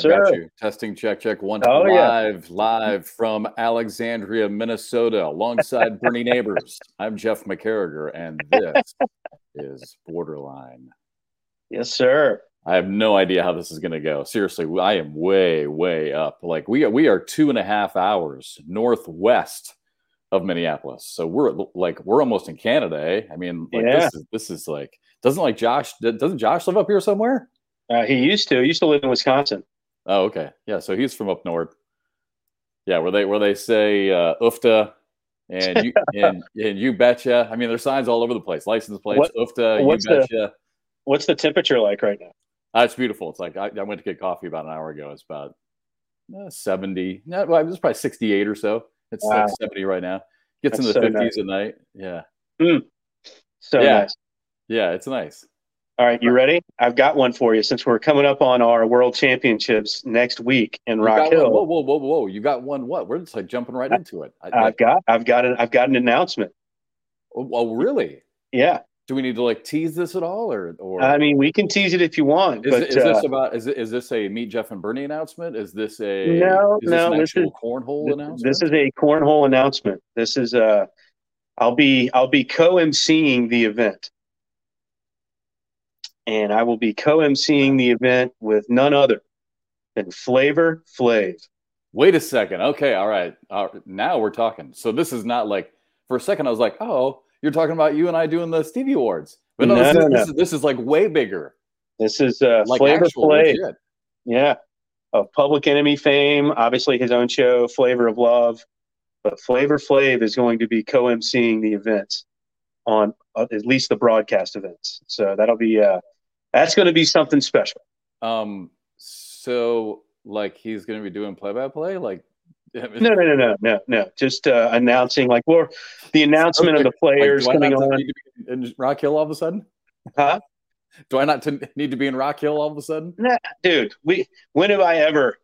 think Yes, I've got you. Testing check check one Oh, yeah. live live from Alexandria, Minnesota, alongside Bernie Neighbors. I'm Jeff McCarriger, and this is Borderline. Yes, sir. I have no idea how this is going to go. Seriously, I am way way up. Like we are, we are two and a half hours northwest of Minneapolis, so we're like we're almost in Canada. Eh? I mean, like Yeah. this is this is like doesn't like Josh doesn't Josh live up here somewhere? Uh, he used to. He used to live in Wisconsin. Oh, okay. Yeah, so he's from up north. Yeah, where they where they say uh, "ufta" and you and, and you betcha. I mean, there's signs all over the place. License plates, What- "ufta," you what's the- betcha. What's the temperature like right now? Ah, it's beautiful. It's like I, I went to get coffee about an hour ago. It's about uh, seventy. No, well, it's probably sixty-eight or so. It's Wow. like seventy right now. Gets in That's the so fifties at night. Yeah, So Yeah. nice. yeah, it's nice. All right, you ready? I've got one for you since we're coming up on our World Championships next week in You Rock Hill. Whoa, whoa, whoa, whoa! You got one? What? We're just like jumping right into it. I, I've got I've got an I've got an announcement. oh, oh, really? Yeah. Do we need to like tease this at all, or or I mean, we can tease it if you want, Is, but is uh, this about is, is this a meet Jeff and Bernie announcement? Is this a No, is this no, an this is- cornhole th- announcement? this is a cornhole announcement. This is uh I'll be I'll be co-emceeing the event. And I will be co-emceeing the event with none other than Flavor Flav. Wait a second. Okay, all right. Uh, now we're talking. So this is not like for a second I was like, oh, you're talking about you and I doing the Stevie Awards, but no, No, this, is, no, this, no. is, this is like way bigger, This is uh like Flavor Flav. legit. Yeah. Of Public Enemy fame, obviously his own show, Flavor of Love. But Flavor Flav is going to be co emceeing the events on uh, at least the broadcast events. So that'll be, uh, that's going to be something special. Um, so like he's going to be doing play by play, like No, no, no, no, no, no. Just uh, announcing, like, well, the announcement of the players I coming on. in Rock Hill all of a sudden? Huh? Do I not to need to be in Rock Hill all of a sudden? Nah, dude, we, when have I ever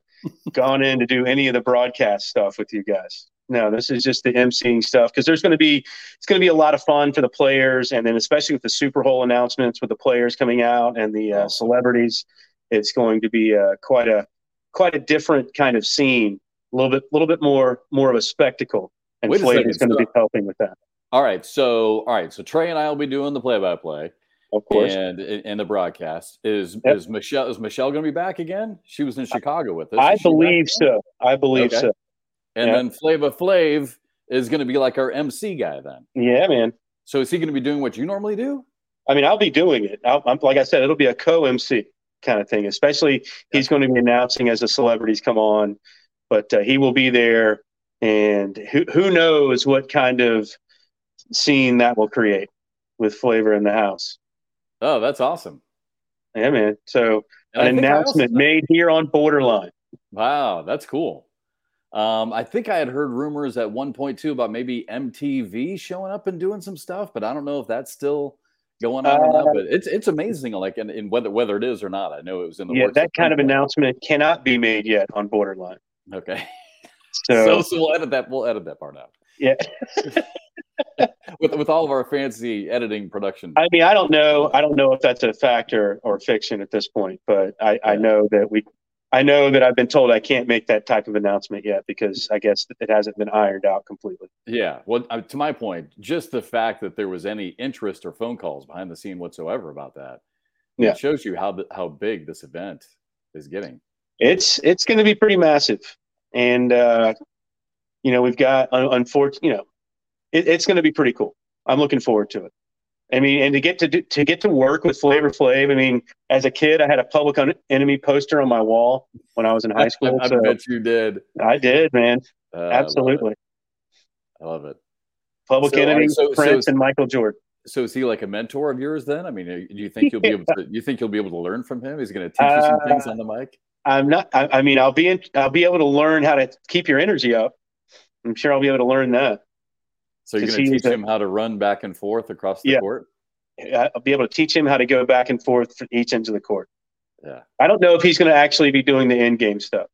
gone in to do any of the broadcast stuff with you guys? No, this is just the emceeing stuff because there's going to be it's going to be a lot of fun for the players, and then especially with the Super Bowl announcements with the players coming out and the uh, celebrities, it's going to be uh, quite a quite a different kind of scene, a little bit a little bit more more of a spectacle, and Wait is going to so- be helping with that, All right, so all right, so Trey and I will be doing the play by play. of course. and and the broadcast is Yep. is Michelle is Michelle going to be back again? She was in Chicago with us. I believe so. I believe Okay. so. And Yeah. then Flava Flav is going to be like our MC guy then. Yeah, man. So is he going to be doing what you normally do? I mean, I'll be doing it. I'll, I'm, like I said, it'll be a co-MC kind of thing. Especially, he's going to be announcing as the celebrities come on, but uh, he will be there, and who who knows what kind of scene that will create with Flavor in the house. Oh, that's awesome. Yeah, man. So And an announcement also- made here on Borderline. Wow, that's cool. Um, I think I had heard rumors at one point too about maybe MTV showing up and doing some stuff, but I don't know if that's still going on or not. Uh, But it's it's amazing, like in, in whether whether it is or not. I know it was in the Yeah, that kind of announcement cannot be made yet on Borderline. Okay, So, so so we'll edit that. We'll edit that part out. yeah. with with all of our fancy editing production. I mean, I don't know. I don't know if that's a fact or, or fiction at this point, but I, I know that we, I know that I've been told I can't make that type of announcement yet because I guess it hasn't been ironed out completely. yeah, well, uh, to my point, just the fact that there was any interest or phone calls behind the scene whatsoever about that, Yeah. it shows you how the, how big this event is getting. It's it's going to be pretty massive, and uh, you know we've got un- unfortunately, you know, it, it's going to be pretty cool. I'm looking forward to it. I mean, and to get to do, to get to work with Flavor Flav. I mean, as a kid, I had a Public Enemy poster on my wall when I was in high school. I, so bet you did. I did, man. Uh, I love it. Absolutely. I love it. Public So, Enemy, so- so- Prince, and Michael Jordan. So is he like a mentor of yours then? I mean, do you think you'll be able to? You think you'll be able to learn from him? He's going to teach you some things Uh, on the mic. I'm not. I, I mean, I'll be. In, I'll be able to learn how to keep your energy up. I'm sure I'll be able to learn that. So you're going to teach him how to run back and forth across the Yeah. court. I'll be able to teach him how to go back and forth for each end of the court. Yeah. I don't know if he's going to actually be doing the end game stuff.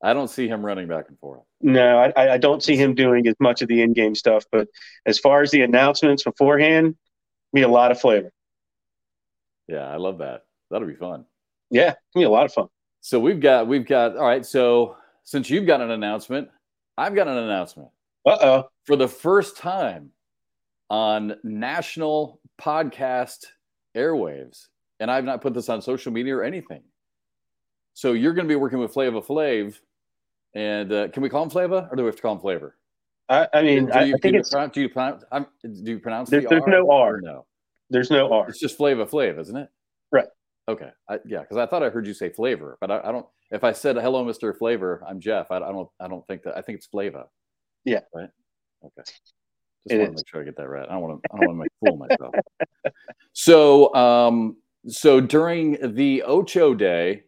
I don't see him running back and forth. No, I, I- don't see him doing as much of the end game stuff. But as far as the announcements beforehand, be a lot of flavor. Yeah, I love that. That'll be fun. Yeah, be a lot of fun. So we've got we've got all right. So since you've got an announcement, I've got an announcement. Uh oh. For the first time on national podcast airwaves, and I've not put this on social media or anything. So you're going to be working with Flava Flav, and uh, can we call him Flava, or do we have to call him Flavor? I, I mean, do I, you, I think do it's you pronounce, do you pronounce, I'm, do you pronounce There- the there's R no R. No, there's no R. it's just Flava Flav, isn't it? Right. Okay. I, yeah, because I thought I heard you say flavor, but I, I don't. If I said hello, Mister Flavor, I'm Jeff. I, I don't. I don't think that. I think it's Flava. Yeah. Right. Okay. Just It want to is. make sure I get that right. I don't want to. I don't want to make fool myself. So, um, so during the Ocho Day,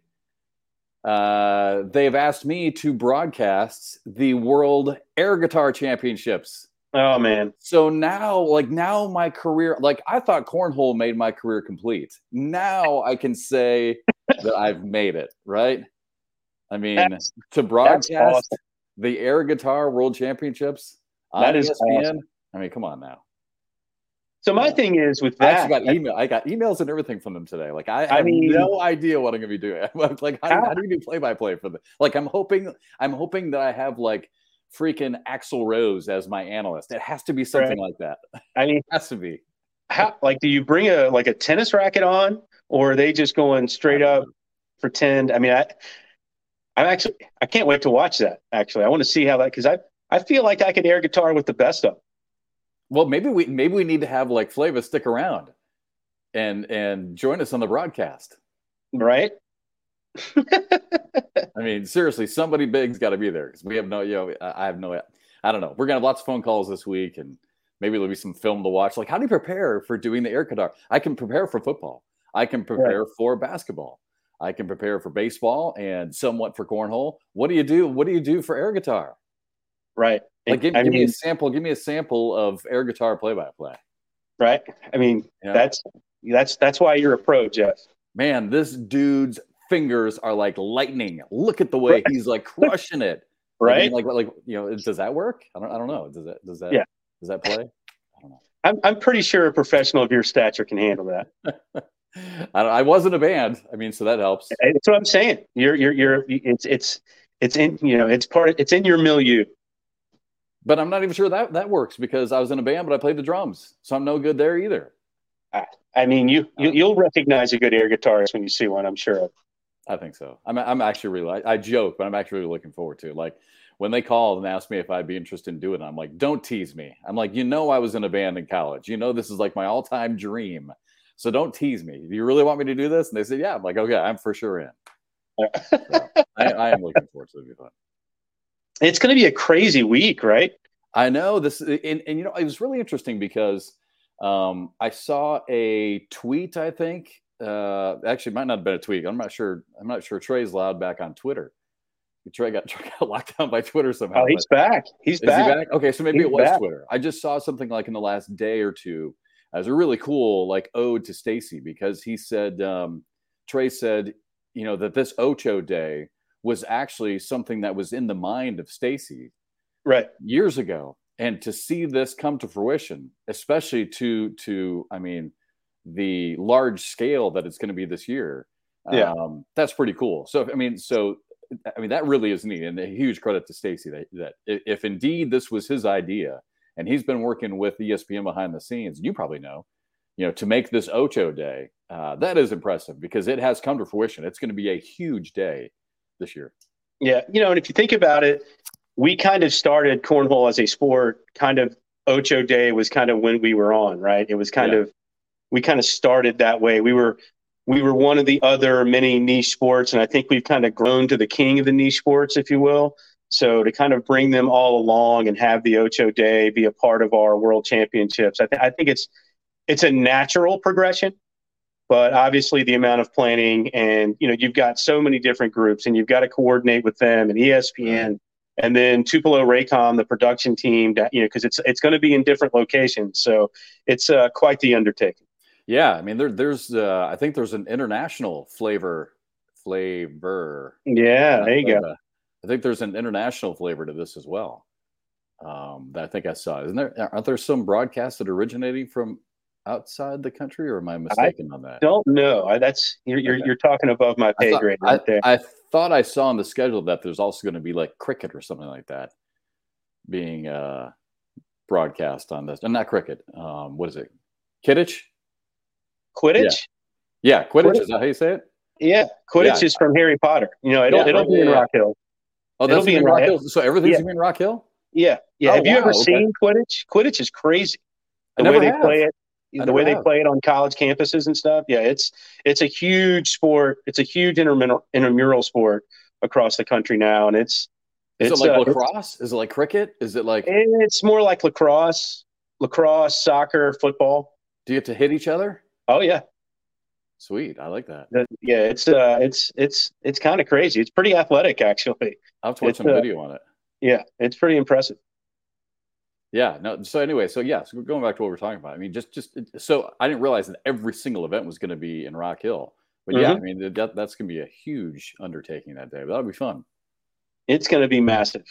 uh, they've asked me to broadcast the World Air Guitar Championships. Oh man. So now, like now, my career, like I thought cornhole made my career complete. Now I can say that I've made it, right? I mean, That's- to broadcast awesome. the air guitar world championships on That is awesome. I mean, come on now. So my thing is with I that. actually got email. I got emails and everything from them today. Like I, I have mean- no idea what I'm gonna be doing. I'm like, how, How- do you do play by play for the? Like, I'm hoping, I'm hoping that I have like freaking Axl Rose as my analyst. It has to be something like that. I mean, It has to be. how like do you bring a like a tennis racket on, or are they just going straight up pretend? I mean, I I'm actually I can't wait to watch that. Actually, I want to see how that because I I feel like I could air guitar with the best of. 'em, Well, maybe we maybe we need to have like Flava stick around and and join us on the broadcast. Right? I mean, seriously, somebody big's got to be there because we have no, you know, I I have no, I don't know. We're gonna have lots of phone calls this week, and maybe there'll be some film to watch. Like, how do you prepare for doing the air guitar? I can prepare for football. I can prepare for basketball. I can prepare for baseball and somewhat for cornhole. What do you do? What do you do for air guitar? Right. Like, give, give me a sample. Give me a sample of air guitar play-by-play. right. I mean, Yeah. that's that's that's why you're a pro, Jeff. Man, this dude's fingers are like lightning. Look at the way Right. he's like crushing it. Like, I Right? mean, Like, like, you know, does that work? I don't, I don't know. Does that, does that, Yeah. does that play? I don't know. I'm I'm pretty sure a professional of your stature can handle that. I, don't, I was in a band. I mean, so that helps. That's what I'm saying. You're you're you're it's it's it's in you know it's part it's in your milieu. But I'm not even sure that that works because I was in a band, but I played the drums, so I'm no good there either. I mean, you, you uh-huh. you'll recognize a good air guitarist when you see one. I'm sure. I think so. I'm, I'm actually really, I, I joke, but I'm actually really looking forward to it. Like when they called and asked me if I'd be interested in doing it, I'm like, don't tease me. I'm like, you know, I was in a band in college. You know, this is like my all time dream. So don't tease me. Do you really want me to do this? And they said, yeah. I'm like, okay, I'm for sure in. I, I am looking forward to it. It'll be fun. It's going to be a crazy week, right? I know this, and, and you know, it was really interesting because um, I saw a tweet. I think uh, actually, it might not have been a tweet. I'm not sure. I'm not sure. Trey's loud back on Twitter. Trey got, Trey got locked down by Twitter somehow. Oh, he's back. He's back. he back? Okay, so maybe He's it was back. Twitter. I just saw something like in the last day or two as a really cool like ode to Stacy because he said um, Trey said you know that this Ocho Day was actually something that was in the mind of Stacy Right. years ago, and to see this come to fruition, especially to to I mean the large scale that it's going to be this year. Yeah. Um, that's pretty cool. So I mean, so I mean that really is neat, and a huge credit to Stacy that that if indeed this was his idea, and he's been working with ESPN behind the scenes, you probably know, you know, to make this Ocho Day, uh, that is impressive because it has come to fruition. It's going to be a huge day this year. Yeah. You know, and if you think about it, we kind of started cornhole as a sport. Kind of Ocho Day was kind of when we were on, right? It was kind Yeah. of we kind of started that way. We were we were one of the other many niche sports, and I think we've kind of grown to the king of the niche sports, if you will. So to kind of bring them all along and have the Ocho Day be a part of our World Championships, I, th- I think it's it's a natural progression. But obviously, the amount of planning and you know you've got so many different groups, and you've got to coordinate with them and ESPN, and then Tupelo Raycom, the production team, that you know because it's it's going to be in different locations, so it's uh, quite the undertaking. Yeah, I mean there there's uh, I think there's an international flavor flavor. Yeah, there you go. I think there's an international flavor to this as well. Um, that I think I saw. Isn't there? Aren't there some broadcasts that are originating from outside the country, or am I mistaken I on that? Don't know. I, that's you're you're, okay. you're, talking above my pay grade right I, there. I thought I saw on the schedule that there's also going to be like cricket or something like that being uh, broadcast on this, and not cricket. Um, what is it? Kidditch. Quidditch. Yeah, yeah Quidditch. Quidditch. Is that how you say it? Yeah, Quidditch yeah. is from Harry Potter. You know, it'll, yeah, it'll be in Rock Hill. Oh, that'll be in Rock Hill. So everything's in Rock Hill. Yeah, yeah. Oh, have you ever okay. seen Quidditch? Quidditch is crazy. The way they have. play it, I the way they play it on college campuses and stuff. Yeah, it's it's a huge sport. It's a huge intramural, intramural sport across the country now, and it's is it's, it like uh, lacrosse? Is it like cricket? Is it like? It's more like lacrosse, lacrosse, soccer, football. Do you have to hit each other? Oh yeah. Sweet, I like that. Yeah, it's uh, it's it's it's kind of crazy. It's pretty athletic, actually. I'll have to watch it's, some uh, video on it. Yeah, it's pretty impressive. Yeah. No. So anyway, so yeah. So going back to what we're talking about. I mean, just just so I didn't realize that every single event was going to be in Rock Hill. But mm-hmm. yeah, I mean that that's going to be a huge undertaking that day. But that'll be fun. It's going to be massive.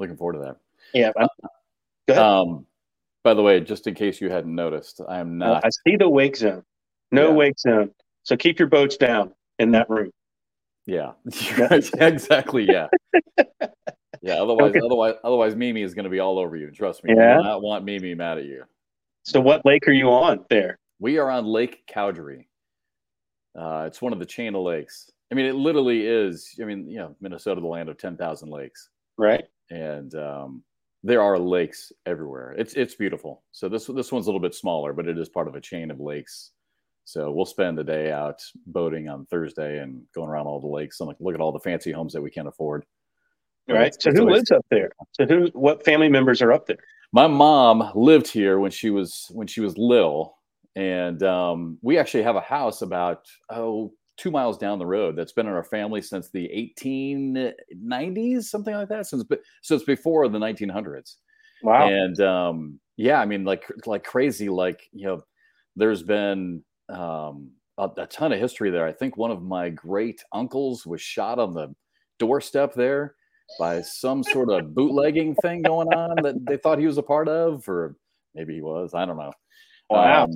Looking forward to that. Yeah. Um, by the way, just in case you hadn't noticed, I am not. I see the wake zone. No yeah. wake zone. So keep your boats down in that room. Yeah. exactly. Yeah. yeah. Otherwise, otherwise, otherwise, Mimi is going to be all over you. Trust me. Yeah. I do not want Mimi mad at you. So, what lake are you on there? We are on Lake Cowdry. Uh, it's one of the chain of lakes. I mean, it literally is. I mean, you know, Minnesota, the land of ten thousand lakes, right? And um, there are lakes everywhere. It's it's beautiful. So this this one's a little bit smaller, but it is part of a chain of lakes. So we'll spend the day out boating on Thursday and going around all the lakes and like look at all the fancy homes that we can't afford. All right. So who lives up there? So who? What family members are up there? My mom lived here when she was when she was little, and um, we actually have a house about oh two miles down the road that's been in our family since the 1890s, something like that. Since so it's before the 1900s. Wow. And um, yeah, I mean, like like crazy. Like you know, there's been um, a, a ton of history there. I think one of my great uncles was shot on the doorstep there by some sort of bootlegging thing going on that they thought he was a part of, or maybe he was. I don't know. Wow. Um,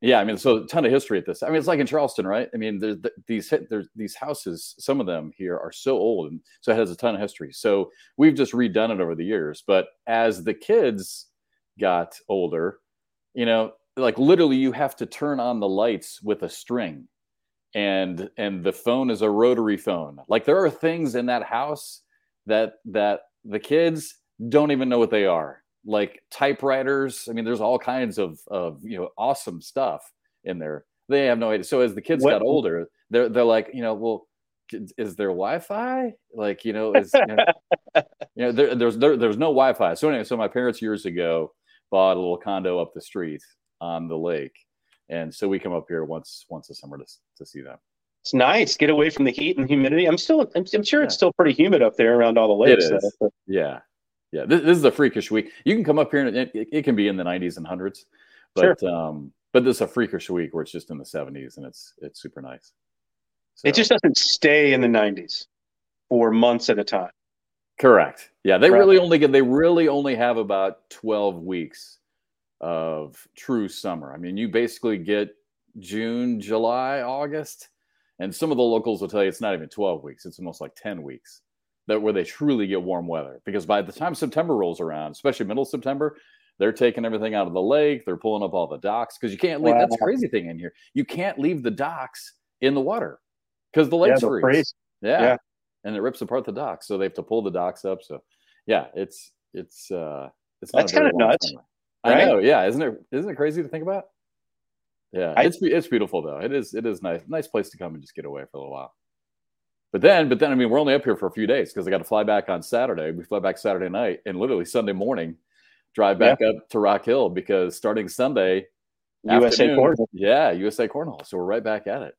yeah, I mean, so a ton of history at this. I mean, it's like in Charleston, right? I mean, there's these there's these houses. Some of them here are so old, and so it has a ton of history. So we've just redone it over the years. But as the kids got older, you know, like literally, you have to turn on the lights with a string, and and the phone is a rotary phone. Like there are things in that house that that the kids don't even know what they are like typewriters. I mean, there's all kinds of of you know awesome stuff in there. They have no idea. So as the kids what? got older, they're they're like, you know, well, is there Wi-Fi? Like, you know, is you know, you know there, there's there, there's no Wi-Fi. So anyway, so my parents years ago bought a little condo up the street on the lake, and so we come up here once once a summer to to see them. It's nice. Get away from the heat and humidity. I'm still I'm, I'm sure yeah. it's still pretty humid up there around all the lakes. It is. Yeah, yeah, this, this, is a freakish week. You can come up here and it, it, can be in the 90s and hundreds, but sure. um, but this is a freakish week where it's just in the 70s and it's it's super nice. So, it just doesn't stay in the 90s for months at a time. Correct. Yeah, they right. really only get they really only have about 12 weeks of true summer. I mean, you basically get June, July, August, and some of the locals will tell you it's not even 12 weeks. It's almost like 10 weeks that where they truly get warm weather. Because by the time September rolls around, especially middle of September, they're taking everything out of the lake. They're pulling up all the docks because you can't leave. Wow. That's the crazy thing in here. You can't leave the docks in the water because the lake's yeah, freeze. Yeah. yeah. and it rips apart the docks, so they have to pull the docks up. So, yeah, it's it's uh it's that's kind of nuts. Right? I know. Yeah, isn't it? Isn't it crazy to think about? Yeah, I, it's it's beautiful though. It is it is nice nice place to come and just get away for a little while. But then, but then, I mean, we're only up here for a few days because I got to fly back on Saturday. We fly back Saturday night and literally Sunday morning, drive back yeah. up to Rock Hill because starting Sunday, USA Cornhole. Yeah, USA Cornhole. So we're right back at it.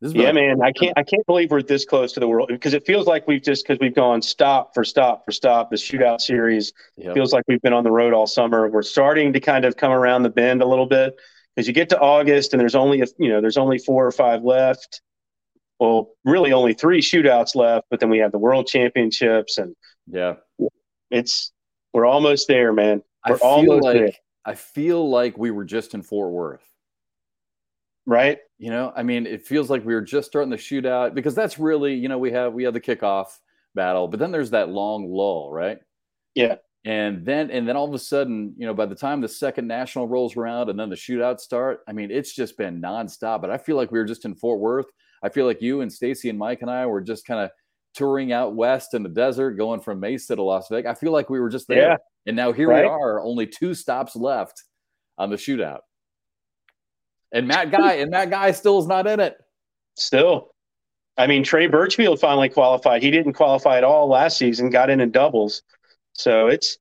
Yeah, man, I can't I can't believe we're this close to the world because it feels like we've just because we've gone stop for stop for stop. The shootout series yep. feels like we've been on the road all summer. We're starting to kind of come around the bend a little bit because you get to August and there's only a, you know there's only four or five left well, really only three shootouts left, but then we have the world championships and yeah, it's we're almost there, man. We're almost like, there. I feel like we were just in Fort Worth. Right. You know, I mean, it feels like we were just starting the shootout because that's really, you know, we have we have the kickoff battle, but then there's that long lull, right? Yeah. And then and then all of a sudden, you know, by the time the second national rolls around and then the shootout start, I mean, it's just been nonstop. But I feel like we were just in Fort Worth. I feel like you and Stacy and Mike and I were just kind of touring out west in the desert, going from Mesa to Las Vegas. I feel like we were just there. Yeah. And now here right. we are, only two stops left on the shootout. And Matt Guy, and Matt Guy still is not in it. Still. I mean, Trey Birchfield finally qualified. He didn't qualify at all last season, got in in doubles. So it's,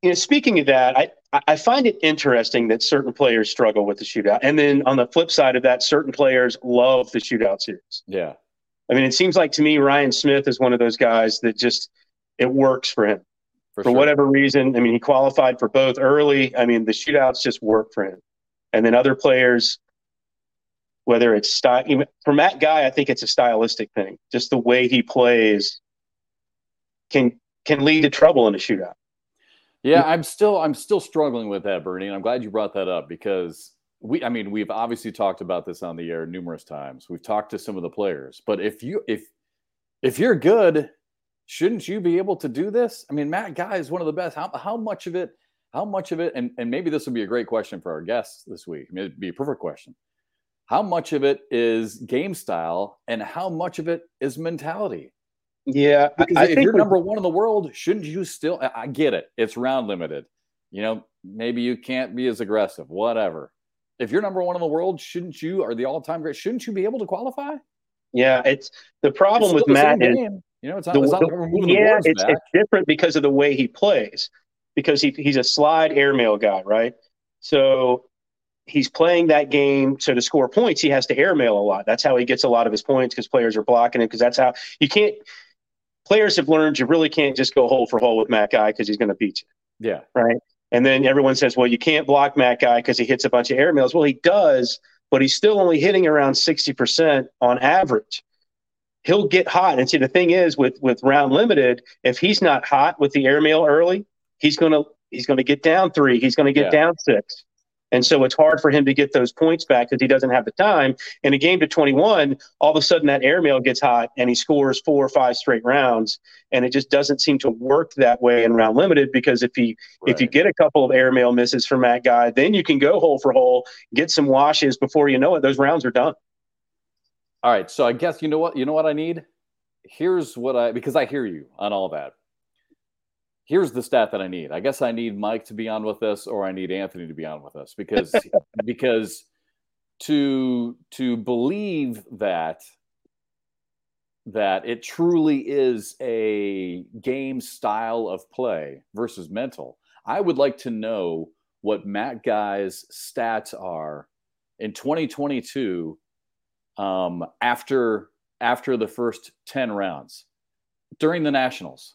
you know, speaking of that, I, I find it interesting that certain players struggle with the shootout. And then on the flip side of that, certain players love the shootout series. Yeah. I mean, it seems like to me, Ryan Smith is one of those guys that just, it works for him. For, for sure. whatever reason. I mean, he qualified for both early. I mean, the shootouts just work for him. And then other players, whether it's style, for Matt Guy, I think it's a stylistic thing. Just the way he plays can can lead to trouble in a shootout. Yeah, I'm still I'm still struggling with that, Bernie, and I'm glad you brought that up because we I mean, we've obviously talked about this on the air numerous times. We've talked to some of the players, but if you if if you're good, shouldn't you be able to do this? I mean, Matt Guy is one of the best. How how much of it how much of it and, and maybe this would be a great question for our guests this week. I mean, it'd be a perfect question. How much of it is game style and how much of it is mentality? Yeah, because I, if I you're number one in the world, shouldn't you still? I get it. It's round limited. You know, maybe you can't be as aggressive. Whatever. If you're number one in the world, shouldn't you? Or the all-time great? Shouldn't you be able to qualify? Yeah, it's the problem it's with Matt is, you know, it's not, the, it's not the, yeah, it's, it's different because of the way he plays. Because he, he's a slide airmail guy, right? So he's playing that game. So to score points, he has to airmail a lot. That's how he gets a lot of his points because players are blocking him. Because that's how you can't players have learned you really can't just go hole for hole with Matt Guy because he's going to beat you. Yeah. Right. And then everyone says, well, you can't block Matt Guy because he hits a bunch of airmails. Well, he does, but he's still only hitting around 60% on average. He'll get hot. And see, the thing is with, with round limited, if he's not hot with the airmail early, he's going to, he's going to get down three. He's going to get yeah. down six. And so it's hard for him to get those points back because he doesn't have the time. In a game to 21, all of a sudden that airmail gets hot and he scores four or five straight rounds. And it just doesn't seem to work that way in round limited because if he right. if you get a couple of airmail misses from that guy, then you can go hole for hole, get some washes before you know it. Those rounds are done. All right. So I guess you know what you know what I need? Here's what I because I hear you on all that here's the stat that I need. I guess I need Mike to be on with us, or I need Anthony to be on with us because because to to believe that that it truly is a game style of play versus mental. I would like to know what Matt Guy's stats are in 2022 um, after after the first 10 rounds during the nationals.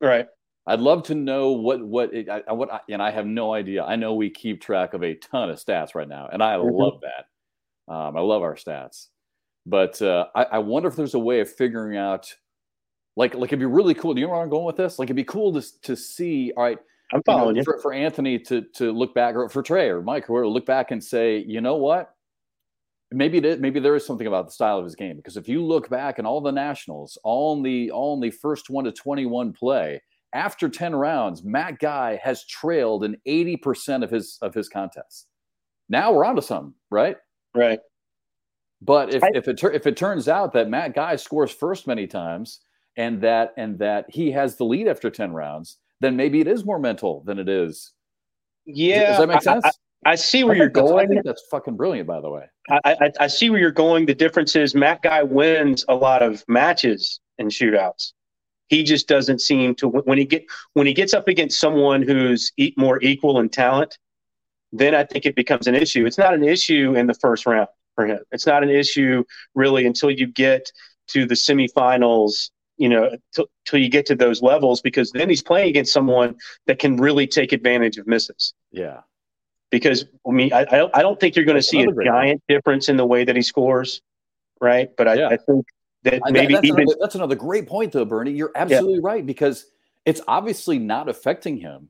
Right. I'd love to know what what it, I, what I, and I have no idea. I know we keep track of a ton of stats right now, and I mm-hmm. love that. Um, I love our stats, but uh, I, I, wonder if there's a way of figuring out, like, like it'd be really cool. Do you know where I'm going with this? Like, it'd be cool to to see. All right, I'm following you. Know, you. For, for, Anthony to to look back, or for Trey or Mike, or to look back and say, you know what? Maybe it is, maybe there is something about the style of his game because if you look back and all the nationals, all in the all in the first one to 21 play after 10 rounds, Matt Guy has trailed in 80% of his of his contests. Now we're on to something, right? Right. But if, I, if it if it turns out that Matt Guy scores first many times and that and that he has the lead after 10 rounds, then maybe it is more mental than it is. Yeah. Does that make sense? I, I, I see where you're going. I think that's fucking brilliant, by the way. I, I see where you're going. The difference is Matt Guy wins a lot of matches and shootouts he just doesn't seem to when he get when he gets up against someone who's more equal in talent then i think it becomes an issue. It's not an issue in the first round for him. It's not an issue really until you get to the semifinals you know t- till you get to those levels because then he's playing against someone that can really take advantage of misses. Yeah. Because i mean i, I don't, I don't think you're going to see a giant difference in the way that he scores right? But I, yeah. I think that maybe that's, even another, that's another great point though bernie you're absolutely yeah. right because it's obviously not affecting him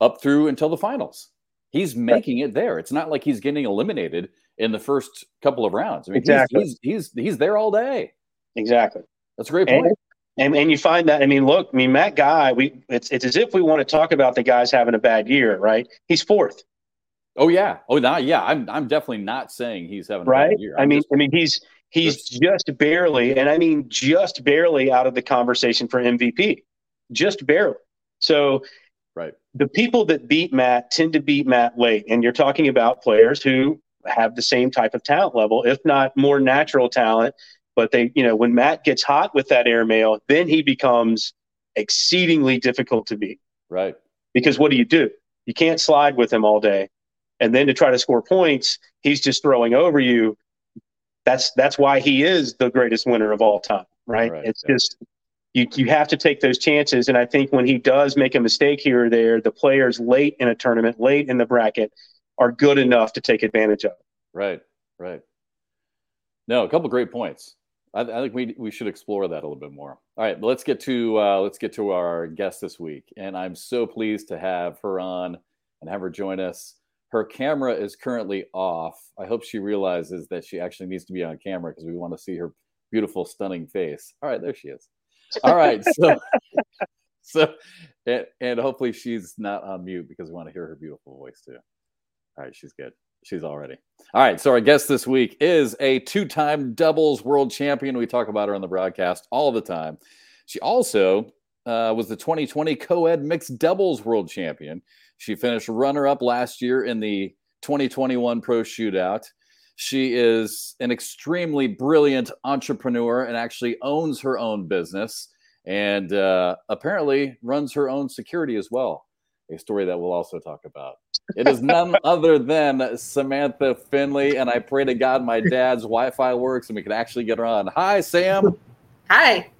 up through until the finals. He's making it there. It's not like he's getting eliminated in the first couple of rounds. I mean, exactly. he's, he's, he's, he's there all day. Exactly. That's a great point. And, and, and you find that I mean, look, I mean, Matt Guy, we it's it's as if we want to talk about the guys having a bad year, right? He's fourth. Oh yeah. Oh no, yeah. I'm I'm definitely not saying he's having a right. bad year. I'm i mean, just, I mean, he's he's just, barely, and I mean just barely out of the conversation for MVP, just barely. So, right. The people that beat Matt tend to beat Matt late, and you're talking about players who have the same type of talent level, if not more natural talent. But they, you know, when Matt gets hot with that airmail, then he becomes exceedingly difficult to beat. Right. Because what do you do? You can't slide with him all day. And then to try to score points, he's just throwing over you. That's that's why he is the greatest winner of all time, right? right it's yeah. just you you have to take those chances. And I think when he does make a mistake here or there, the players late in a tournament, late in the bracket, are good enough to take advantage of. Right, right. No, a couple great points. I, I, think we we should explore that a little bit more. All right, let's get to uh, let's get to our guest this week, and I'm so pleased to have her on and have her join us. Her camera is currently off. I hope she realizes that she actually needs to be on camera because we want to see her beautiful, stunning face. All right, there she is. All right, so so and, and hopefully she's not on mute because we want to hear her beautiful voice too. All right, she's good. She's already. All right. So our guest this week is a two-time doubles world champion. We talk about her on the broadcast all the time. She also uh, was the 2020 co-ed mixed doubles world champion. She finished runner-up last year in the 2021 Pro Shootout. She is an extremely brilliant entrepreneur and actually owns her own business and uh, apparently runs her own security as well. A story that we'll also talk about. It is none other than Samantha Finley, and I pray to God my dad's Wi-Fi works and we can actually get her on. Hi, Sam. Hi.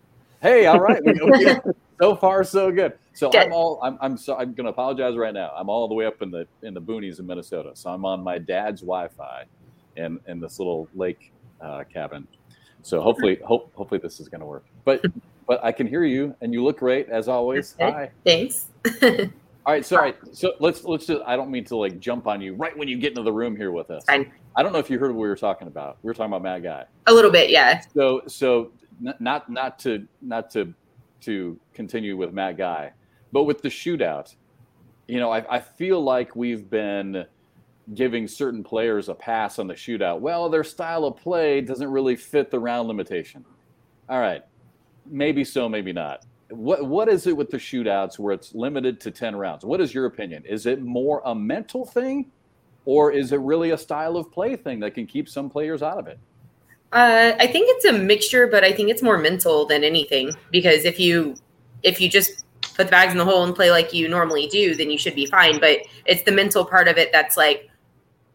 Hey, all right. So far, so good. So good. I'm all. I'm. I'm. So I'm going to apologize right now. I'm all the way up in the in the boonies in Minnesota. So I'm on my dad's Wi-Fi, in in this little lake uh, cabin. So hopefully, hope hopefully this is going to work. But but I can hear you, and you look great as always. Hi. Thanks. All right, so all right, so let's let's just. I don't mean to like jump on you right when you get into the room here with us. Fine. I don't know if you heard what we were talking about. We were talking about Matt Guy. A little bit, yeah. So so not not to not to to continue with Matt Guy, but with the shootout, you know, I, I feel like we've been giving certain players a pass on the shootout. Well, their style of play doesn't really fit the round limitation. All right, maybe so, maybe not. What what is it with the shootouts where it's limited to 10 rounds? What is your opinion? Is it more a mental thing or is it really a style of play thing that can keep some players out of it uh, i think it's a mixture but i think it's more mental than anything because if you if you just put the bags in the hole and play like you normally do then you should be fine but it's the mental part of it that's like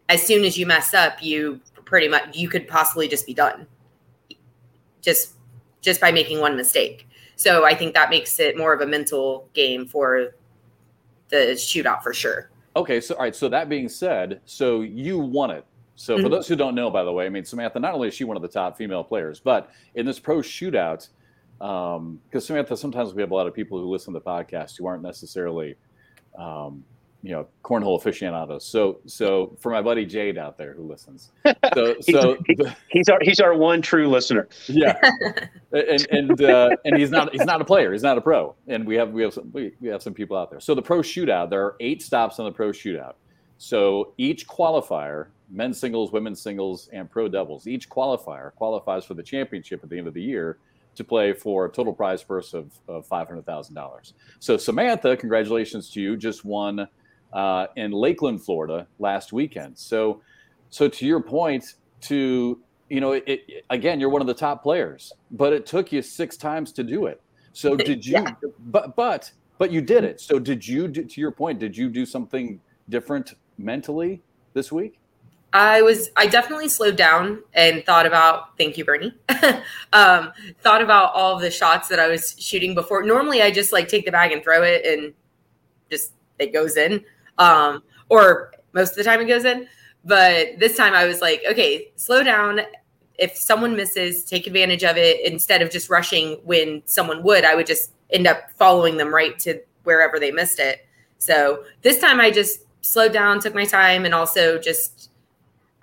as soon as you mess up you pretty much you could possibly just be done just just by making one mistake so I think that makes it more of a mental game for the shootout for sure. Okay, so all right. So that being said, so you won it. So for mm-hmm. those who don't know, by the way, I mean Samantha. Not only is she one of the top female players, but in this pro shootout, because um, Samantha, sometimes we have a lot of people who listen to the podcast who aren't necessarily um, you know cornhole aficionados. So so for my buddy Jade out there who listens, so so he's, he's our he's our one true listener. Yeah, and and uh, and he's not he's not a player. He's not a pro. And we have we have some we, we have some people out there. So the pro shootout, there are eight stops on the pro shootout. So each qualifier, men's singles, women's singles, and pro doubles, each qualifier qualifies for the championship at the end of the year to play for a total prize purse of, of $500,000. So, Samantha, congratulations to you, just won uh, in Lakeland, Florida last weekend. So, so to your point, to you know, it, it, again, you're one of the top players, but it took you six times to do it. So did you? Yeah. But but but you did it. So did you? Do, to your point, did you do something different mentally this week? I was I definitely slowed down and thought about thank you Bernie. um, thought about all the shots that I was shooting before. Normally I just like take the bag and throw it and just it goes in um, or most of the time it goes in. But this time I was like, okay, slow down. If someone misses, take advantage of it instead of just rushing when someone would. I would just end up following them right to wherever they missed it. So this time I just slowed down, took my time, and also just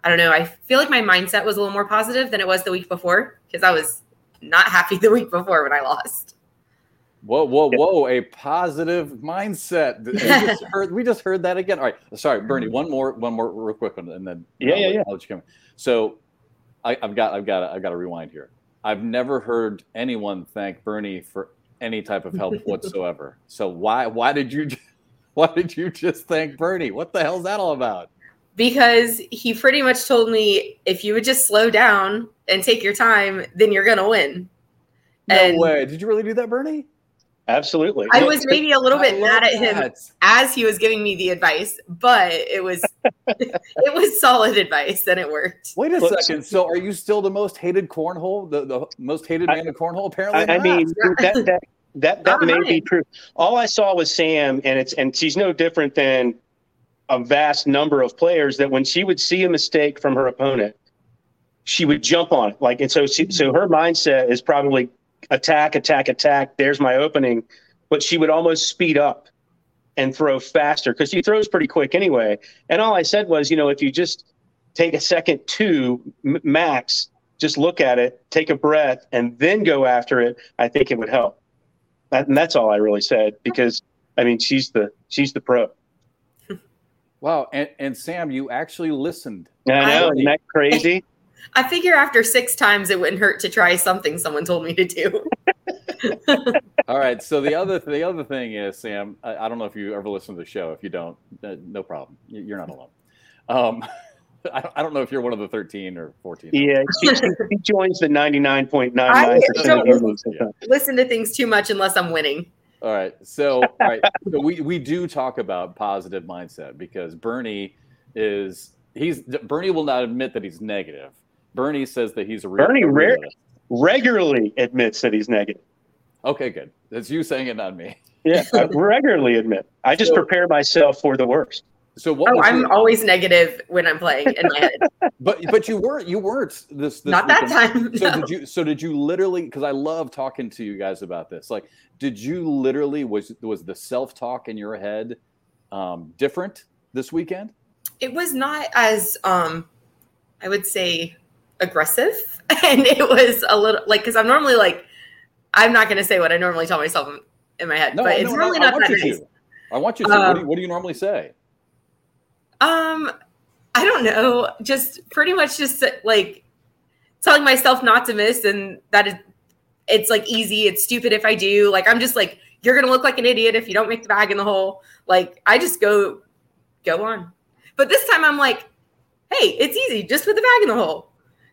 I don't know. I feel like my mindset was a little more positive than it was the week before because I was not happy the week before when I lost. Whoa, whoa, whoa! A positive mindset. We just heard, we just heard that again. All right, sorry, Bernie. Mm-hmm. One more, one more, real quick one, and then Yeah, I'll yeah, yeah. I'll let you come. in. So, I, I've got, I've got, I've got to rewind here. I've never heard anyone thank Bernie for any type of help whatsoever. So why, why did you, why did you just thank Bernie? What the hell's that all about? Because he pretty much told me if you would just slow down and take your time, then you're gonna win. No And way. Did you really do that, Bernie? Absolutely. I was maybe a little bit love mad at him that. as he was giving me the advice, but it was it was solid advice and it worked. Wait a Look, second. So, are you still the most hated cornhole, the, the most hated I- man in cornhole? Apparently, I, I mean that that that, that All may be true. All I saw was Sam, and it's and she's no different than a vast number of players. That when she would see a mistake from her opponent, she would jump on it. Like and so she, so her mindset is probably attack, attack, attack. There's my opening, but she would almost speed up and throw faster because she throws pretty quick anyway. And all I said was, you know, if you just take a second to max, just look at it, take a breath, and then go after it, I think it would help. And that's all I really said because I mean she's the she's the pro. Wow. And, and Sam, you actually listened. I know, isn't that crazy? I figure after six times it wouldn't hurt to try something someone told me to do. All right. So the other the other thing is, Sam. I, I don't know if you ever listen to the show. If you don't, uh, no problem. You- You're not alone. Um, I, don't- I don't know if you're one of the 13 or 14. Yeah, she, she, she joins the ninety nine point nine nine percent of don't- humans. Listen to things too much unless I'm winning. All right. So, all right. So we, we do talk about positive mindset because Bernie is he's Bernie will not admit that he's negative. Bernie says that he's a real Bernie rare- Regularly admits that he's negative. Okay, good. That's you saying it, not me. Yeah, I regularly admit. I just So- prepare myself for the worst. So what? Oh, was I'm your- always negative when I'm playing in my head. but but you weren't you weren't this, this Not that weekend. time. So did you? So did you literally? Because I love talking to you guys about this. Like, did you literally was was the self talk in your head um, different this weekend? it was not as um i would say aggressive and it was a little like because i'm normally like i'm not going to say what i normally tell myself in, my head No, but no, it's no, really not that nice to. I want you to. what, do Um, you, what do you normally say? Um i don't know. Just pretty much just like telling myself not to miss and that is it's like easy. It's stupid if i do. Like i'm just like you're gonna look like an idiot if you don't make the bag in the hole. Like i just go go on. But this time i'm like hey it's easy. Just put the bag in the hole.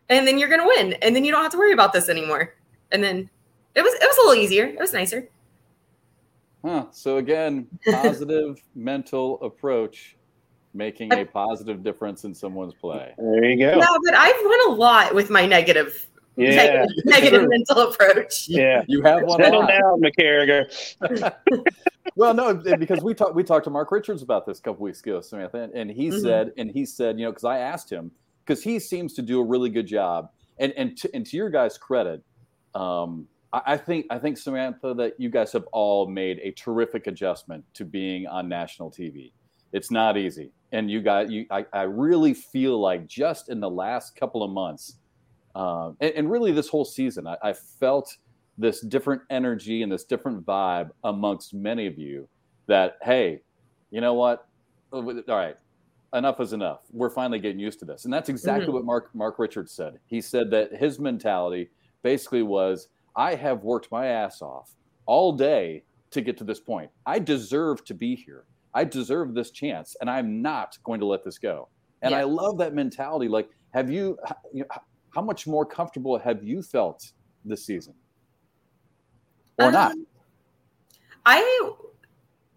And then you're gonna win. And then you don't have to worry about this anymore. And then it was it was a little easier. It was nicer. Huh. So again, positive mental approach, making a positive difference in someone's play. There you go. No, but i've won a lot with my negative Yeah, negative, negative mental approach yeah. You have one. Settle lot. down, McCarriger. well, no, because we talked we talked to Mark Richards about this a couple weeks ago, Samantha, and he Mhm. said, and he said, you know, because I asked him, because he seems to do a really good job, and and to, and to your guys' credit, um, I, I think I think Samantha that you guys have all made a terrific adjustment to being on national TV. It's not easy, and you got you, I, I really feel like just in the last couple of months, um, and, and really this whole season, I, I felt this different energy and this different vibe amongst many of you that hey you know what? All right enough is enough. We're finally getting used to this. And that's exactly Mhm. what mark mark richards said. He said that his mentality basically was i have worked my ass off all day to get to this point. I deserve to be here i deserve this chance and i'm not going to let this go and Yeah. i love that mentality like have you, you know, how much more comfortable have you felt this season or not Um, I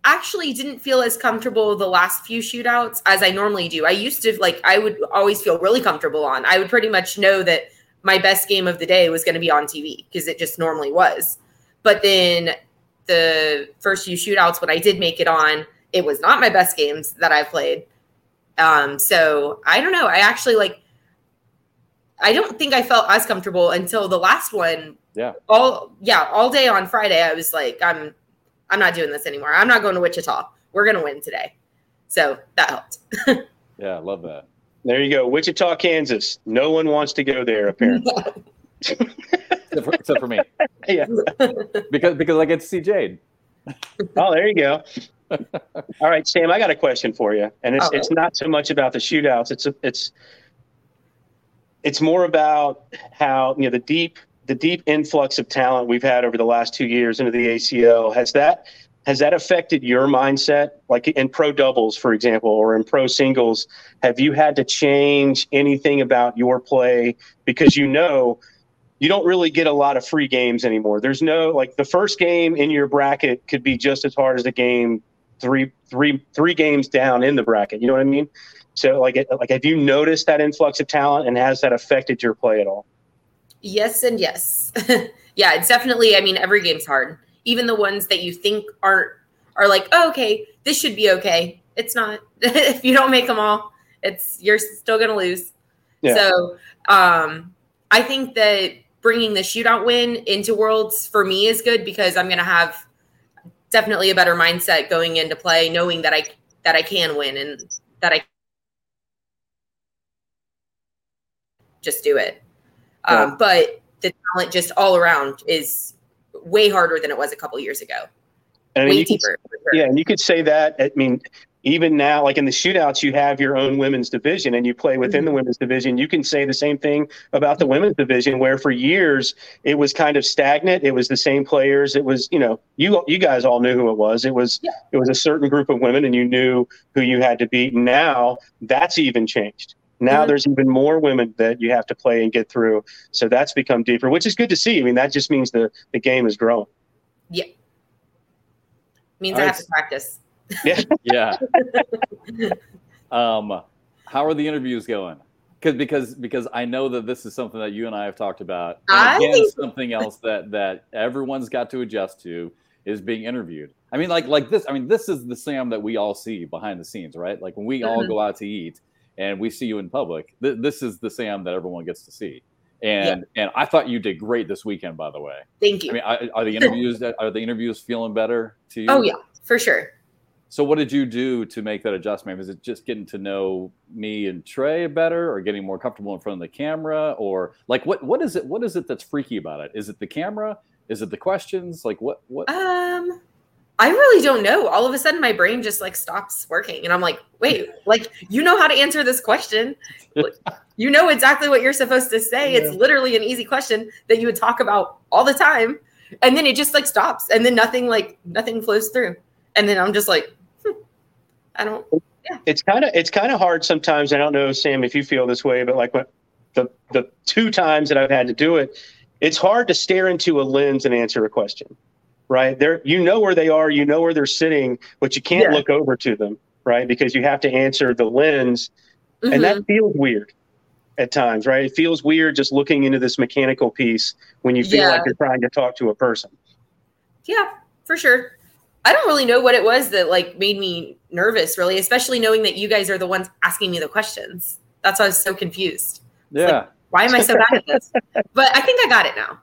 actually didn't feel as comfortable the last few shootouts as I normally do. I used to like I would always feel really comfortable on. I would pretty much know that my best game of the day was going to be on TV because it just normally was. But then the first few shootouts when I did make it on, it was not my best games that I played. Um so I don't know. I actually like I don't think I felt as comfortable until the last one Yeah. all yeah all day on friday i was like i'm i'm not doing this anymore i'm not going to wichita we're gonna win today. So that helped. yeah, I love that. There you go, Wichita, Kansas. No one wants to go there apparently. except, for, except for me. yeah. Because because I get to see Jade. Oh, there you go. All right, Sam, I got a question for you, and it's it's not so much about the shootouts. It's a, it's it's more about how you know the deep the deep influx of talent we've had over the last two years into the ACL Has that has that affected your mindset, like in pro doubles, for example, or in pro singles? Have you had to change anything about your play because you know you don't really get a lot of free games anymore. There's no like the first game in your bracket could be just as hard as the game three three three games down in the bracket. You know what I mean? So like like have you noticed that influx of talent and has that affected your play at all? Yes and yes. yeah, it's definitely I mean every game's hard. Even the ones that you think aren't are like, oh, okay, this should be okay. It's not. if you don't make them all, it's you're still gonna lose. Yeah. So um I think that bringing the shootout win into Worlds for me is good because I'm going to have definitely a better mindset going into play, knowing that I that I can win and that I just do it. Yeah. Um, but the talent just all around is way harder than it was a couple years ago. And way deeper. Could, sure. Yeah, and you could say that. I mean, even now, like in the shootouts, you have your own women's division and you play within mm-hmm. the women's division. You can say the same thing about the women's division, where for years it was kind of stagnant. It was the same players. It was, you know, you you guys all knew who it was. It was yeah. it was a certain group of women, and you knew who you had to beat. Now that's even changed. Now mm-hmm. there's even more women that you have to play and get through. So that's become deeper, which is good to see. I mean, that just means the the game is growing. Yeah, means all I right. have to practice. Yeah. yeah. um, how are the interviews going? Because because because I know that this is something that you and I have talked about. And again, I... something else that that everyone's got to adjust to is being interviewed. I mean, like like this. I mean, this is the Sam that we all see behind the scenes, right? Like when we mm-hmm. all go out to eat and we see you in public. Th- this is the Sam that everyone gets to see. And yeah. and I thought you did great this weekend, by the way. Thank you. I mean, are, are the interviews are the interviews feeling better to you? Oh yeah, for sure. So what did you do to make that adjustment? Was it just getting to know me and Trey better or getting more comfortable in front of the camera or like what what is it what is it that's freaky about it? Is it the camera? Is it the questions? Like what what Um I really don't know. All of a sudden my brain just like stops working and I'm like, "Wait, like you know how to answer this question." you know exactly what you're supposed to say. Yeah. It's literally an easy question that you would talk about all the time. And then it just like stops and then nothing like nothing flows through. And then I'm just like, I don't. Yeah. It's kind of it's kind of hard sometimes. I don't know, Sam, if you feel this way, but like what the the two times that I've had to do it, it's hard to stare into a lens and answer a question, right? There, you know where they are, you know where they're sitting, but you can't yeah. look over to them, right? Because you have to answer the lens, mm-hmm. and that mm-hmm. feels weird at times, right? It feels weird just looking into this mechanical piece when you feel yeah. like you're trying to talk to a person. Yeah, for sure. I don't really know what it was that like made me nervous, really, especially knowing that you guys are the ones asking me the questions. That's why I was so confused. Yeah. Like, why am I so bad at this? But I think I got it now.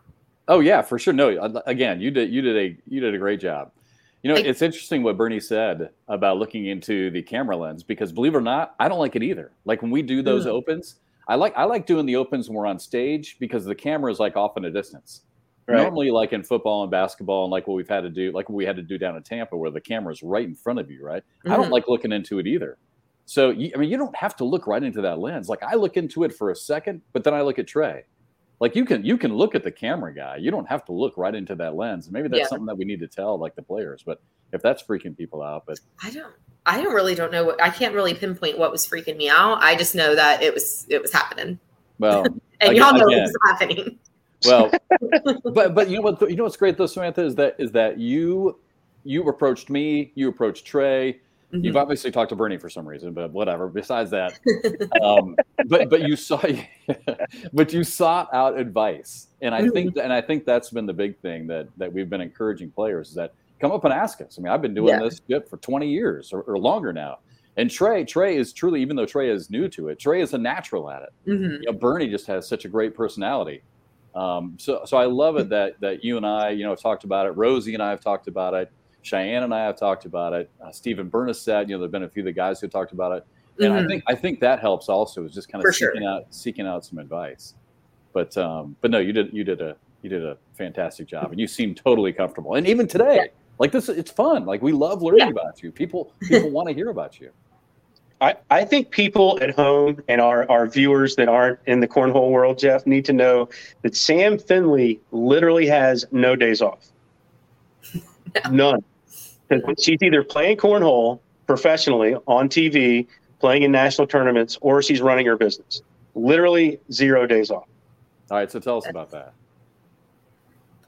Oh yeah, for sure. No, again, you did you did a you did a great job. You know, it's interesting what Bernie said about looking into the camera lens because believe it or not, I don't like it either. Like when we do those mm. opens, I like I like doing the opens when we're on stage because the camera is like off in a distance. Right. Normally, like in football and basketball, and like what we've had to do, like what we had to do down in Tampa, where the camera's right in front of you, right? Mm-hmm. I don't mm-hmm. like looking into it either. So, I mean, you don't have to look right into that lens. Like I look into it for a second, but then I look at Trey. Like you can you can look at the camera guy. You don't have to look right into that lens. Maybe that's yeah. something that we need to tell like the players. But if that's freaking people out, but I don't. I don't really don't know what I can't really pinpoint what was freaking me out. I just know that it was it was happening. Well, and again, y'all know again, it was happening. Well, but but you know what you know what's great though, Samantha is that is that you you approached me, you approached Trey. Mm-hmm. You've obviously talked to Bernie for some reason, but whatever. Besides that, um, but but you saw, but you sought out advice, and I think and I think that's been the big thing that that we've been encouraging players is that come up and ask us. I mean, I've been doing yeah. this shit for twenty years or, or, longer now, and Trey Trey is truly, even though Trey is new to it, Trey is a natural at it. Mm-hmm. You know, Bernie just has such a great personality um, so, so I love it that that you and I, you know, talked about it. Rosie and I have talked about it. Cheyenne and I have talked about it. Uh, Stephen Bernasette, you know, there've been a few of the guys who talked about it, and mm-hmm. I think I think that helps also is just kind of For seeking sure. out seeking out some advice. But um, but no, you did you did a you did a fantastic job, and you seem totally comfortable. And even today, yeah. like this, it's fun. Like we love learning yeah. about you. People people want to hear about you. I, I think people at home and our, our viewers that aren't in the cornhole world, Jeff, need to know that Sam Finley literally has no days off. None. She's either playing cornhole professionally on TV, playing in national tournaments, or she's running her business. Literally zero days off. All right, so tell us about that.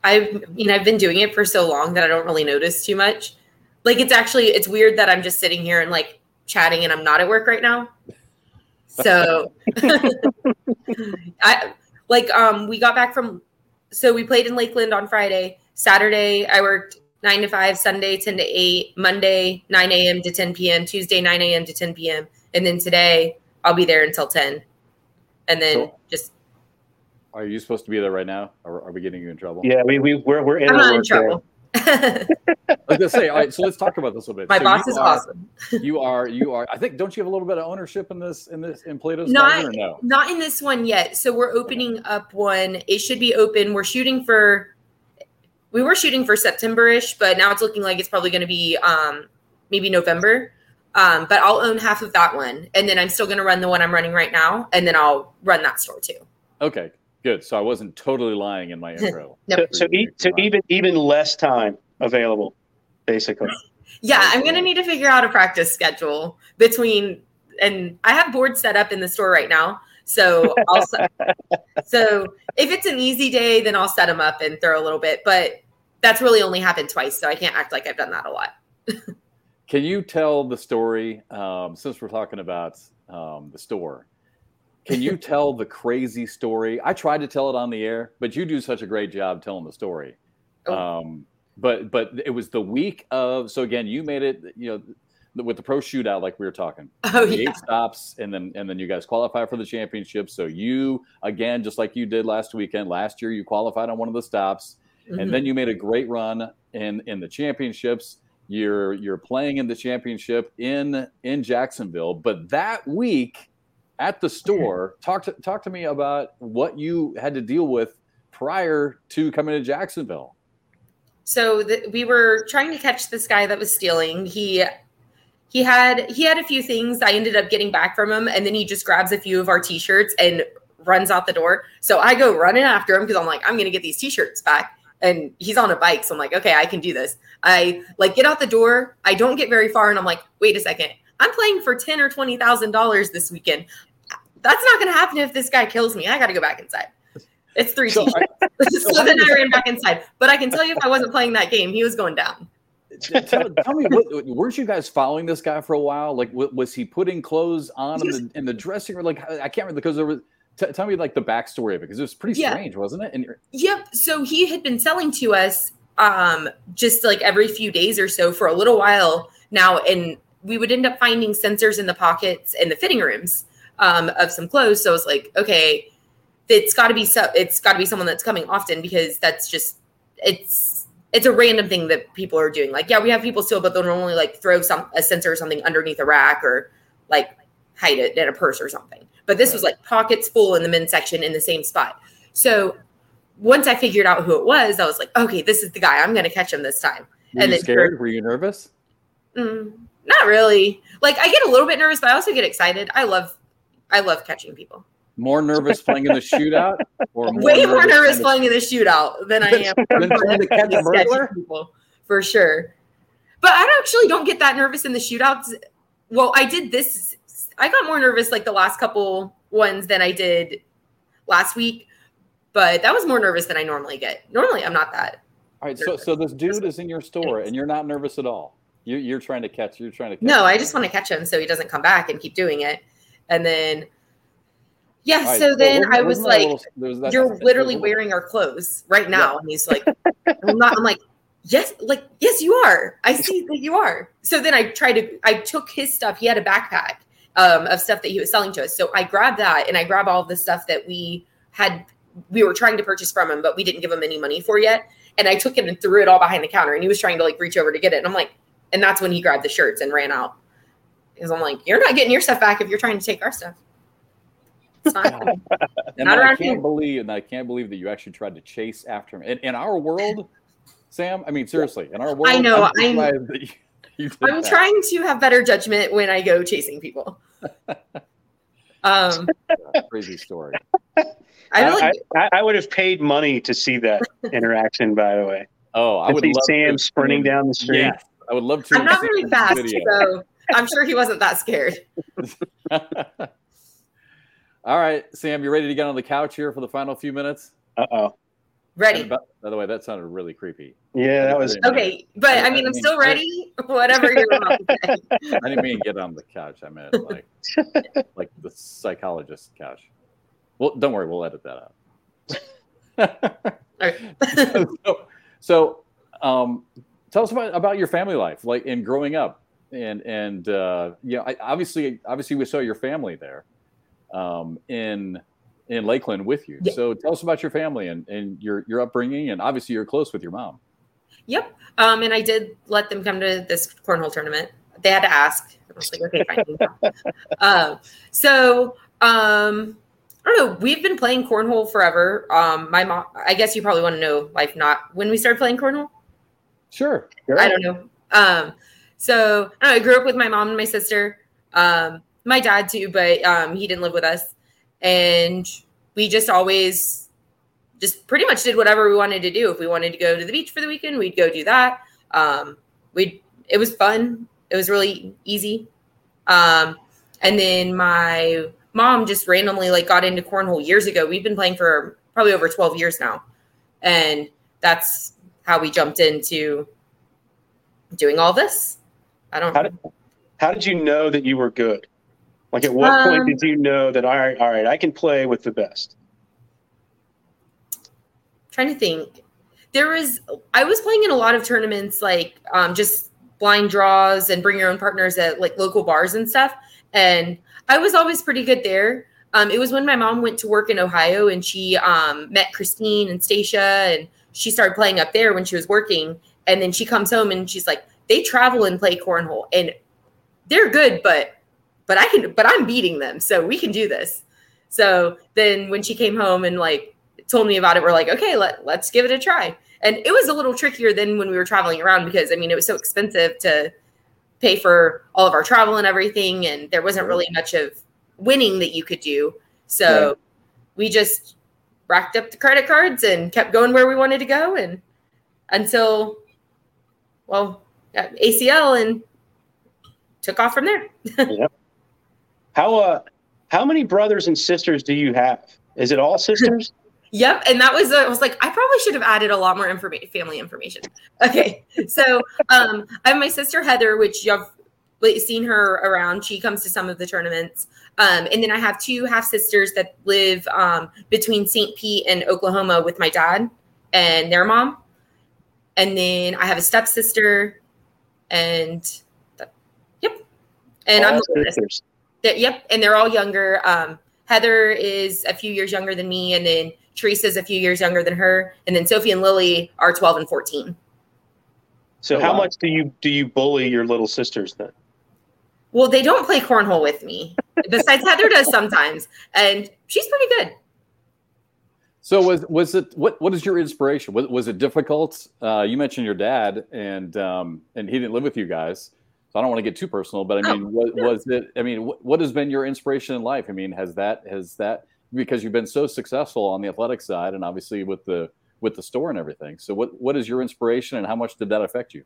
I've you know I've been doing it for so long that I don't really notice too much. Like it's actually it's weird that I'm just sitting here and like chatting and I'm not at work right now. So I like um we got back from so we played in Lakeland on Friday. Saturday I worked nine to five, Sunday ten to eight, Monday nine a.m. to ten p.m., Tuesday nine a.m. to ten p.m., and then today I'll be there until ten, and then cool. just. Are you supposed to be there right now? Or are we getting you in trouble? Yeah, we we we're we're in, I'm not in trouble. I was gonna say, all right. So let's talk about this a little bit. My so boss is are, awesome. you are, you are. I think. Don't you have a little bit of ownership in this, in this, in Plato's? Not, no? not in this one yet. So we're opening up one. It should be open. We're shooting for. We were shooting for September-ish, but now it's looking like it's probably going to be um, maybe November. Um, but I'll own half of that one, and then I'm still going to run the one I'm running right now, and then I'll run that store too. Okay, good. So I wasn't totally lying in my intro. nope. So, so, e- so even even less time available, basically. Yeah, I'm gonna need to figure out a practice schedule between, and I have boards set up in the store right now. So I'll, so if it's an easy day, then I'll set them up and throw a little bit. But that's really only happened twice, so I can't act like I've done that a lot. Can you tell the story um, since we're talking about um, the store? Can you tell the crazy story? I tried to tell it on the air, but you do such a great job telling the story. Oh. Um, but but it was the week of. So again, you made it. You know, with the pro shootout, like we were talking. Oh yeah. Eight stops, and then and then you guys qualify for the championship. So you again, just like you did last weekend, last year you qualified on one of the stops, mm-hmm. and then you made a great run in in the championships. You're you're playing in the championship in in Jacksonville, but that week at the store, talk to talk to me about what you had to deal with prior to coming to Jacksonville. So the, we were trying to catch this guy that was stealing. He he had he had a few things I ended up getting back from him, and then he just grabs a few of our t-shirts and runs out the door. So I go running after him because I'm like, I'm gonna get these t-shirts back. And he's on a bike, so I'm like, okay, I can do this. I like get out the door. I don't get very far, and I'm like, wait a second, I'm playing for ten or twenty thousand dollars this weekend. That's not gonna happen if this guy kills me. I got to go back inside. It's three so, t-shirts. so, then I ran back inside. But I can tell you, if I wasn't playing that game, he was going down. tell, tell, me, what, weren't you guys following this guy for a while? Like, was he putting clothes on in the, in the dressing room? Like, I can't remember because there was. T- tell me like the backstory of it because it was pretty yeah. strange, wasn't it? And yep. So he had been selling to us um just like every few days or so for a little while now, and we would end up finding sensors in the pockets and the fitting rooms um, of some clothes. So I was like, okay, it's got to be so it's got to be someone that's coming often because that's just it's it's a random thing that people are doing. Like yeah we have people still but they'll normally like throw some a sensor or something underneath a rack or like hide it in a purse or something. But this was like pockets full in the men's section in the same spot. So once i figured out who it was i was like okay this is the guy. I'm gonna catch him this time. Were and you then scared? were you nervous? Mm, not really. Like i get a little bit nervous but i also get excited. I love i love catching people more nervous playing in the shootout, or more way more nervous playing in the shootout than I am than trying to catch a burglar? People, for sure. But I actually don't get that nervous in the shootouts. Well, I did this. I got more nervous like the last couple ones than I did last week, but that was more nervous than I normally get. Normally, I'm not that. All right, so so this dude is in your store, and you're not nervous at all. You, you're trying to catch. You're trying to. Catch no, him. I just want to catch him so he doesn't come back and keep doing it, and then yeah. Right, so then I was like, little, "You're literally wearing our clothes right now," yeah. and he's like, "I'm not." I'm like, "Yes, like yes, you are. I see that you are." So then I tried to. I took his stuff. He had a backpack um, of stuff that he was selling to us. So I grabbed that and I grabbed all the stuff that we had. We were trying to purchase from him, but we didn't give him any money for yet. and I took it and threw it all behind the counter, and he was trying to like reach over to get it, and I'm like, and that's when he grabbed the shirts and ran out. Because I'm like, you're not getting your stuff back if you're trying to take our stuff. It's not, And Not I can't here. believe, and I can't believe that you actually tried to chase after him. In, in our world, Sam, I mean, seriously, in our world, know, I'm I'm- that you, you did I'm that. trying to have better judgment when I go chasing people. Um, Crazy story. I like I, I, I would have paid money to see that interaction. By the way, Oh, I to would see love Sam to- sprinting down the street. Yes, I would love to. I'm not see very fast, video. so I'm sure he wasn't that scared. All right, Sam, you ready to get on the couch here for the final few minutes? Uh oh. Ready. And by, by the way, that sounded really creepy. Yeah, that was. Okay, but I mean, I'm still ready. Whatever you're about. I didn't mean get on the couch. I meant like like the psychologist couch. Well, don't worry, we'll edit that out. Okay. so, so um, tell us about about your family life, like in growing up, and and uh, you know, I, obviously, obviously, we saw your family there um, in in Lakeland with you. Yeah. So tell us about your family and, and your your upbringing, and obviously, you're close with your mom. Yep. Um, and I did let them come to this cornhole tournament. They had to ask. I was like, okay, fine. uh, so um, I don't know. We've been playing cornhole forever. Um, my mom. I guess you probably want to know, like, not when we started playing cornhole. Sure. I don't know. Um, so I, know, I grew up with my mom and my sister, um, my dad too, but um, he didn't live with us, and we just always just pretty much did whatever we wanted to do. If we wanted to go to the beach for the weekend, we'd go do that. Um, we it was fun. It was really easy. Um, and then my mom just randomly like got into cornhole years ago. We've been playing for probably over 12 years now. And that's how we jumped into doing all this. I don't How did, how did you know that you were good? Like, at what point Um, did you know that all right, all right, I can play with the best? trying to think. There was I was playing in a lot of tournaments like um, just blind draws and bring your own partners at like local bars and stuff. And I was always pretty good there. Um, it was when my mom went to work in Ohio and she um, met Christine and Stacia and she started playing up there when she was working. And then she comes home and she's like, they travel and play cornhole and they're good, but but I can but I'm beating them, so we can do this. So then when she came home and like told me about it, we're like, okay, let, let's give it a try. And it was a little trickier than when we were traveling around because I mean it was so expensive to pay for all of our travel and everything, and there wasn't really much of winning that you could do. So Right. we just racked up the credit cards and kept going where we wanted to go and until well ACL and took off from there. yep. How uh, how many brothers and sisters do you have? Is it all sisters? Yep, and that was uh, I was like I probably should have added a lot more information, family information. Okay, so um, I have my sister Heather, which you've seen her around. She comes to some of the tournaments, um, and then I have two half sisters that live um, between St. Pete and Oklahoma with my dad and their mom, and then I have a stepsister, and yep, and I'm all the oldest. sisters. That- yep, and they're all younger. Um, Heather is a few years younger than me, and then Teresa's a few years younger than her, and then Sophie and Lily are twelve and fourteen. So Oh, how much do you do you bully your little sisters then? Well, they don't play cornhole with me. Besides, Heather does sometimes, and she's pretty good. So was was it what what is your inspiration? Was, was it difficult? Uh, you mentioned your dad, and um, and he didn't live with you guys, so I don't want to get too personal. But I Oh, mean, was, was it? I mean, what, what has been your inspiration in life? I mean, has that has that because you've been so successful on the athletic side, and obviously with the with the store and everything. So what what is your inspiration, and how much did that affect you?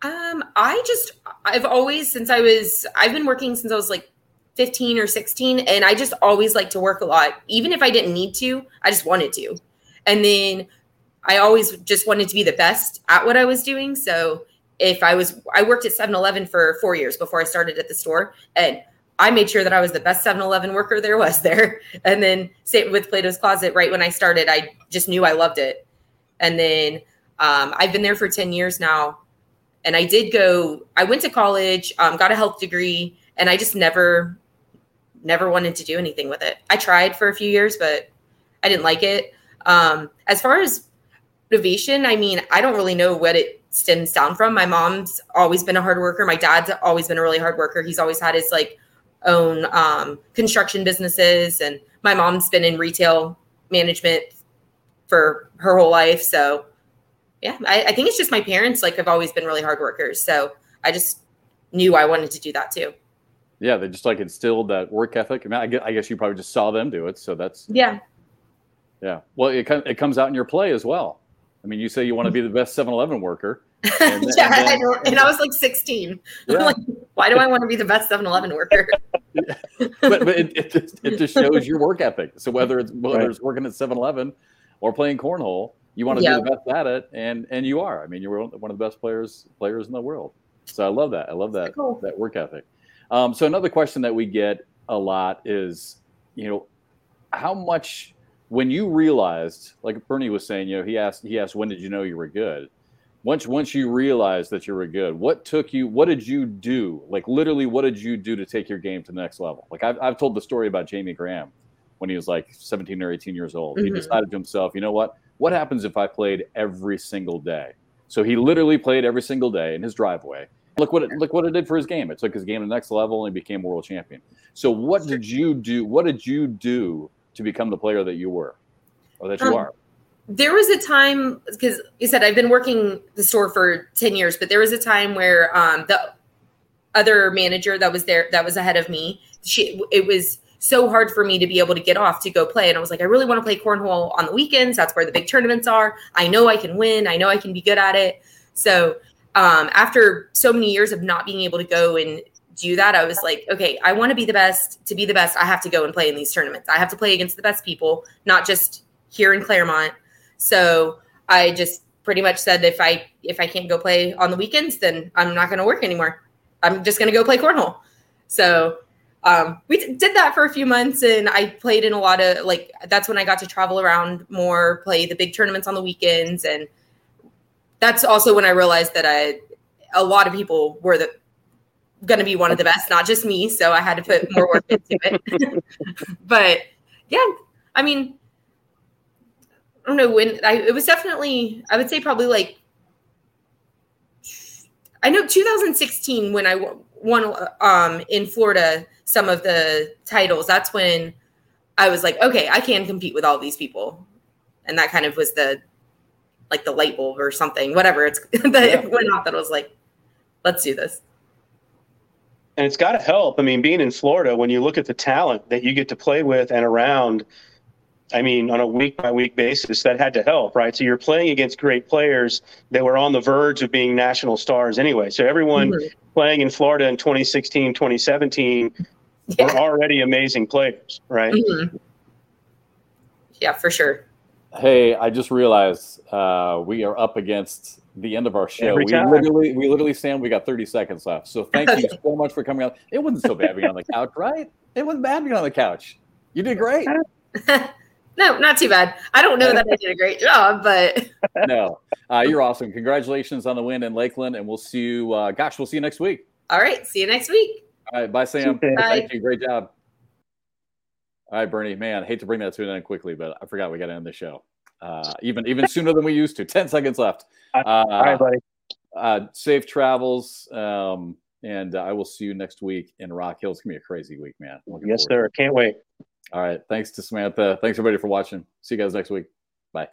Um, I just I've always since I was I've been working since I was like 15 or 16 and I just always like to work a lot. Even if I didn't need to I just wanted to. And then I always just wanted to be the best at what I was doing. So if I was I worked at 7-Eleven for 4 years before I started at the store and I made sure that I was the best 7-Eleven worker there was there. And then with Plato's Closet right when I started I just knew I loved it. And then um, I've been there for 10 years now. And I did go. I went to college, um, got a health degree, and I just never, never wanted to do anything with it. I tried for a few years, but I didn't like it. Um, as far as motivation, I mean, I don't really know what it stems down from. My mom's always been a hard worker. My dad's always been a really hard worker. He's always had his like own um, construction businesses, and my mom's been in retail management for her whole life. So, yeah, I, I think it's just my parents like have always been really hard workers. So I just knew I wanted to do that too. Yeah, they just like instilled that work ethic. I mean, I guess, I guess you probably just saw them do it, so that's yeah, yeah. Well, it it comes out in your play as well. I mean, you say you want to be the best 7-Eleven worker. And, yeah, and, then, I and, I was like 16. Yeah. like, why do I want to be the best 7-Eleven worker? but but it, it, just, it just shows your work ethic. So whether it's whether right. it's working at 7-Eleven or playing cornhole, you want to be the best at it, and and you are. I mean, you're one of the best players players in the world. So I love that. I love that cool. that work ethic. Um, so another question that we get a lot is, you know, how much when you realized, like Bernie was saying, you know, he asked he asked when did you know you were good? Once once you realized that you were good, what took you? What did you do? Like literally, what did you do to take your game to the next level? Like I've I've told the story about Jamie Graham when he was like 17 or 18 years old. Mm-hmm. He decided to himself, you know what? What happens if I played every single day? So he literally played every single day in his driveway Look what it look what it did for his game. It took his game to the next level and he became world champion. So what did you do? What did you do to become the player that you were, or that you um, are? There was a time because you said I've been working the store for ten years, but there was a time where um, the other manager that was there that was ahead of me, she it was so hard for me to be able to get off to go play. And I was like, I really want to play cornhole on the weekends. That's where the big tournaments are. I know I can win. I know I can be good at it. So um, after so many years of not being able to go and do that, I was like, okay, I want to be the best. To be the best, I have to go and play in these tournaments. I have to play against the best people, not just here in Claremont. So I just pretty much said if I if I can't go play on the weekends, then I'm not going to work anymore. I'm just going to go play cornhole. So um, we t- did that for a few months, and I played in a lot of like. That's when I got to travel around more, play the big tournaments on the weekends, and that's also when I realized that I a lot of people were the going to be one of the best, not just me. So I had to put more work into it. but yeah, I mean, I don't know when I, it was definitely, I would say probably like, I know 2016 when I won um, in Florida some of the titles. That's when I was like, okay, I can compete with all these people, and that kind of was the like the light bulb or something, whatever it's that yeah. went off that was like, let's do this. And it's got to help. I mean, being in Florida, when you look at the talent that you get to play with and around, I mean, on a week by week basis, that had to help, right? So you're playing against great players that were on the verge of being national stars anyway. So everyone mm-hmm. playing in Florida in 2016, 2017 yeah. were already amazing players, right? Mm-hmm. Yeah, for sure. Hey, I just realized uh, we are up against the end of our show. we literally, we literally, Sam, we got 30 seconds left. So thank you so much for coming out. It wasn't so bad being on the couch, right? It wasn't bad being on the couch. You did great. no, not too bad. I don't know that I did a great job, but no, uh, you're awesome. Congratulations on the win in Lakeland, and we'll see you. Uh, gosh, we'll see you next week. All right, see you next week. All right, bye, Sam. Bye. Thank you. Great job. All right, Bernie. Man, I hate to bring that to an end quickly, but I forgot we got to end the show. Uh, even even sooner than we used to. Ten seconds left. Uh, All right, buddy. Uh, safe travels, um, and I will see you next week in Rock Hill. It's gonna be a crazy week, man. Yes, sir. Can't wait. All right. Thanks to Samantha. Thanks everybody for watching. See you guys next week. Bye.